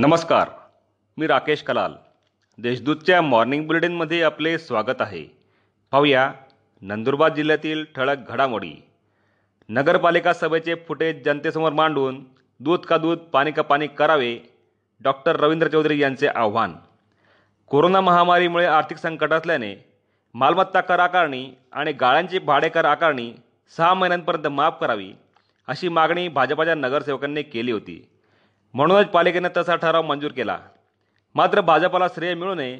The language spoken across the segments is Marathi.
नमस्कार मी राकेश कलाल. देशदूतच्या मॉर्निंग बुलेटिनमध्ये आपले स्वागत आहे. पाहूया नंदुरबार जिल्ह्यातील ठळक घडामोडी. नगरपालिका सभेचे फुटेज जनतेसमोर मांडून दूध का दूध पाणी का पाणी करावे डॉक्टर रवींद्र चौधरी यांचे आव्हान. कोरोना महामारीमुळे आर्थिक संकट असल्याने मालमत्ता कर आकारणी आणि गाळ्यांची भाडेकर आकारणी सहा महिन्यांपर्यंत माफ करावी अशी मागणी भाजपाच्या नगरसेवकांनी केली होती. म्हणूनच पालिकेने तसा ठराव मंजूर केला. मात्र भाजपाला श्रेय मिळू नये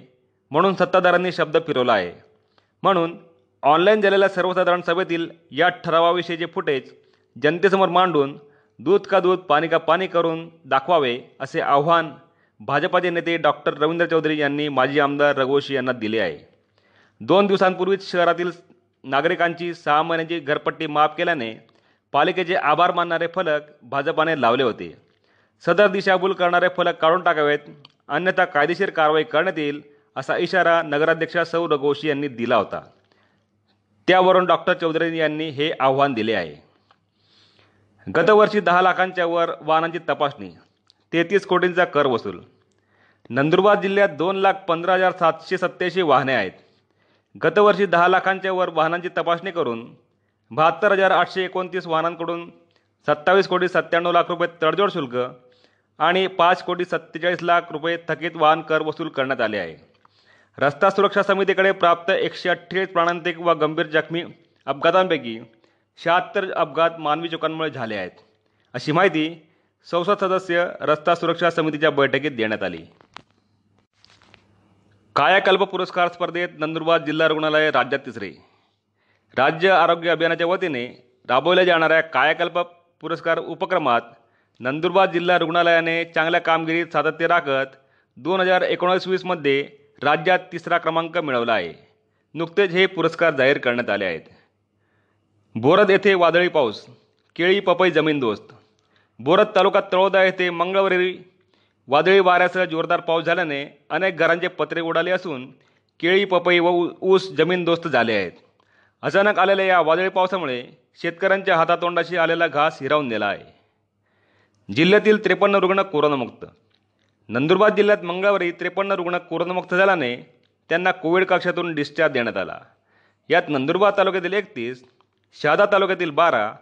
म्हणून सत्ताधाऱ्यांनी शब्द फिरवला आहे. म्हणून ऑनलाईन झालेल्या सर्वसाधारण सभेतील या ठरावाविषयीचे फुटेज जनतेसमोर मांडून दूध का दूध पाणी का पाणी करून दाखवावे असे आव्हान भाजपाचे नेते डॉक्टर रवींद्र चौधरी यांनी माजी आमदार रघुवंशी यांना दिले आहे. दोन दिवसांपूर्वीच शहरातील नागरिकांची सहा महिन्यांची घरपट्टी माफ केल्याने पालिकेचे आभार मानणारे फलक भाजपाने लावले होते. सदर दिशाभूल करणारे फलक काढून टाकावेत. अन्यथा कायदेशीर कारवाई करण्यात येईल असा इशारा नगराध्यक्षा सौ रघोशी यांनी दिला होता. त्यावरून डॉक्टर चौधरी यांनी हे आव्हान दिले आहे. गतवर्षी दहा लाखांच्या वर वाहनांची तपासणी तेहतीस कोटींचा कर वसूल. नंदुरबार जिल्ह्यात दोन लाख पंधरा हजार सातशे सत्त्याऐंशी वाहने आहेत. गतवर्षी दहा लाखांच्या वर वाहनांची तपासणी करून बहात्तर हजार आठशे एकोणतीस वाहनांकडून सत्तावीस कोटी सत्त्याण्णव लाख रुपये तडजोड शुल्क आणि पाच कोटी सत्तेचाळीस लाख रुपये थकीत वाहन कर वसूल करण्यात आले आहे. रस्ता सुरक्षा समितीकडे प्राप्त एकशे अठ्ठेचाळीस प्राणांतिक व गंभीर जखमी अपघातांपैकी शहात्तर अपघात मानवी चुकांमुळे झाले आहेत. अशी माहिती संसद सदस्य रस्ता सुरक्षा समितीच्या बैठकीत देण्यात आली. कायाकल्प पुरस्कार स्पर्धेत नंदुरबार जिल्हा रुग्णालय राज्यात तिसरे. राज्य आरोग्य अभियानाच्या वतीने राबवल्या जाणाऱ्या कायाकल्प पुरस्कार उपक्रमात नंदुरबार जिल्हा रुग्णालयाने चांगल्या कामगिरीत सातत्य राखत दोन हजार एकोणावीस वीसमध्ये राज्यात तिसरा क्रमांक मिळवला आहे. नुकतेच हे पुरस्कार जाहीर करण्यात आले आहेत. बोरद येथे वादळी पाऊस केळी पपई जमीनदोस्त बोरद तालुका तळोदा येथे मंगळवारी वादळी वाऱ्यासह जोरदार पाऊस झाल्याने अनेक घरांचे पत्रे उडाले असून केळी पपई व ऊ- ऊस जमीनदोस्त झाले आहेत. अचानक आलेल्या या वादळी पावसामुळे शेतकऱ्यांच्या हातातोंडाशी आलेला घास हिरावून नेला आहे. जिल्ह्यातील त्रेपन्न रुग्ण कोरोनामुक्त. नंदुरबार जिल्ह्यात मंगळवारी त्रेपन्न रुग्ण कोरोनामुक्त झाल्याने त्यांना कोविड कक्षातून डिस्चार्ज देण्यात आला. यात नंदुरबार तालुक्यातील एकतीस शहादा तालुक्यातील बारा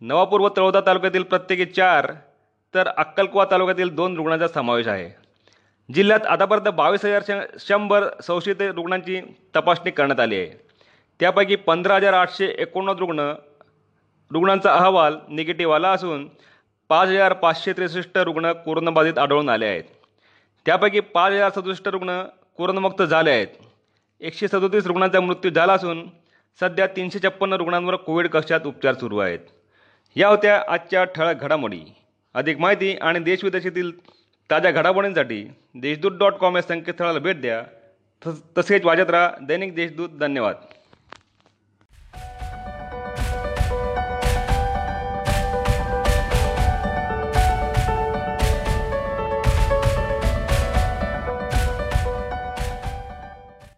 नवापूर व तळोदा तालुक्यातील प्रत्येकी चार तर अक्कलकुवा तालुक्यातील दोन रुग्णांचा समावेश आहे. जिल्ह्यात आतापर्यंत बावीस हजार श शंभर संशयित रुग्णांची तपासणी करण्यात आली आहे. त्यापैकी पंधरा हजार आठशे एकोणनव्वद रुग्ण रुग्णांचा अहवाल निगेटिव्ह आला असून पाच हजार पाचशे त्रेसष्ट रुग्ण कोरोनाबाधित आढळून आले आहेत. त्यापैकी पाच हजार सदुसष्ट रुग्ण कोरोनामुक्त झाले आहेत. एकशे सदोतीस रुग्णांचा मृत्यू झाला असून सध्या तीनशे छप्पन्न रुग्णांवर कोविड कक्षात उपचार सुरू आहेत. या होत्या आजच्या ठळक घडामोडी. अधिक माहिती आणि देशविदेशातील ताज्या घडामोडींसाठी देशदूत डॉट कॉम या संकेतस्थळाला भेट द्या. तस- तसेच वाजत राहा दैनिक देशदूत. धन्यवाद.